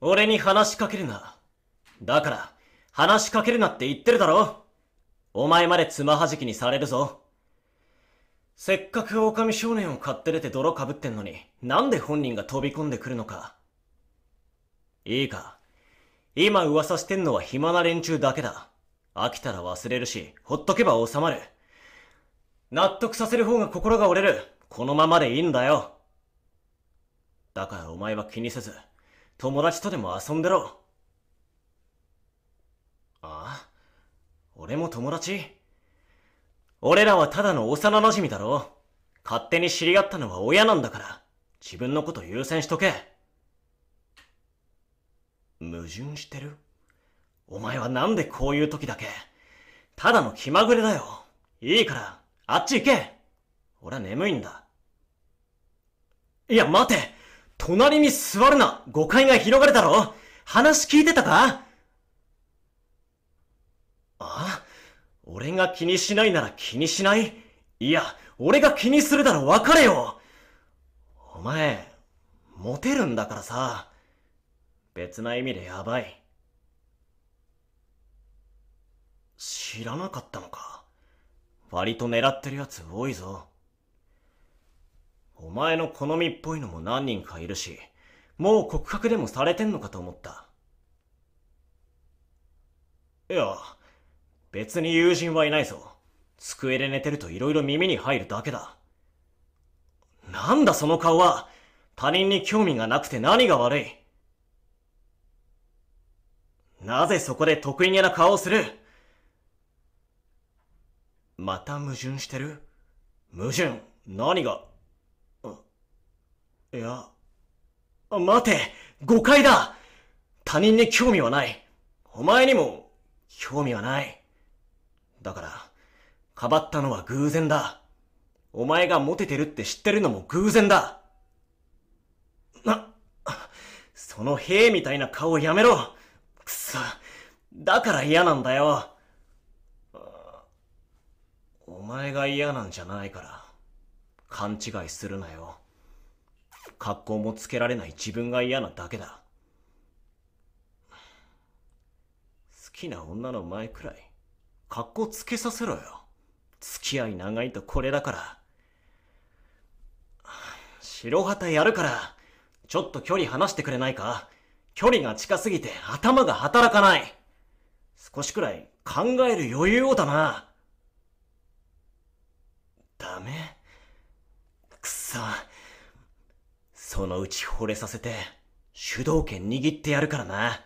俺に話しかけるな。だから、話しかけるなって言ってるだろお前までつまはじきにされるぞ。せっかく狼少年を買って出て泥かぶってんのに、なんで本人が飛び込んでくるのか。いいか。今噂してんのは暇な連中だけだ。飽きたら忘れるし、ほっとけば収まる。納得させる方が心が折れる。このままでいいんだよ。だからお前は気にせず、友達とでも遊んでろ。ああ俺も友達？俺らはただの幼馴染だろ勝手に知り合ったのは親なんだから、自分のこと優先しとけ。矛盾してる？お前はなんでこういう時だけ、ただの気まぐれだよ。いいから、あっち行け俺は眠いんだ。いや、待て隣に座るな誤解が広がるだろ話聞いてたか？あ？俺が気にしないなら気にしない？いや、俺が気にするだろ別れよお前、モテるんだからさ。別な意味でやばい。知らなかったのか？割と狙ってるやつ多いぞ。お前の好みっぽいのも何人かいるし、もう告白でもされてんのかと思った。いや、別に友人はいないぞ。机で寝てると色々耳に入るだけだ。なんだその顔は他人に興味がなくて何が悪いなぜそこで得意げな顔をするまた矛盾してる矛盾何が？いや、待て誤解だ他人に興味はない。お前にも興味はない。だから、かばったのは偶然だ。お前がモテてるって知ってるのも偶然だ。な、その兵みたいな顔やめろ。くそ、だから嫌なんだよ。お前が嫌なんじゃないから、勘違いするなよ。格好もつけられない自分が嫌なだけだ。好きな女の前くらい、格好つけさせろよ。付き合い長いとこれだから。白旗やるから、ちょっと距離離してくれないか距離が近すぎて頭が働かない。少しくらい考える余裕をだな。ダメくそ。そのうち惚れさせて、主導権握ってやるからな。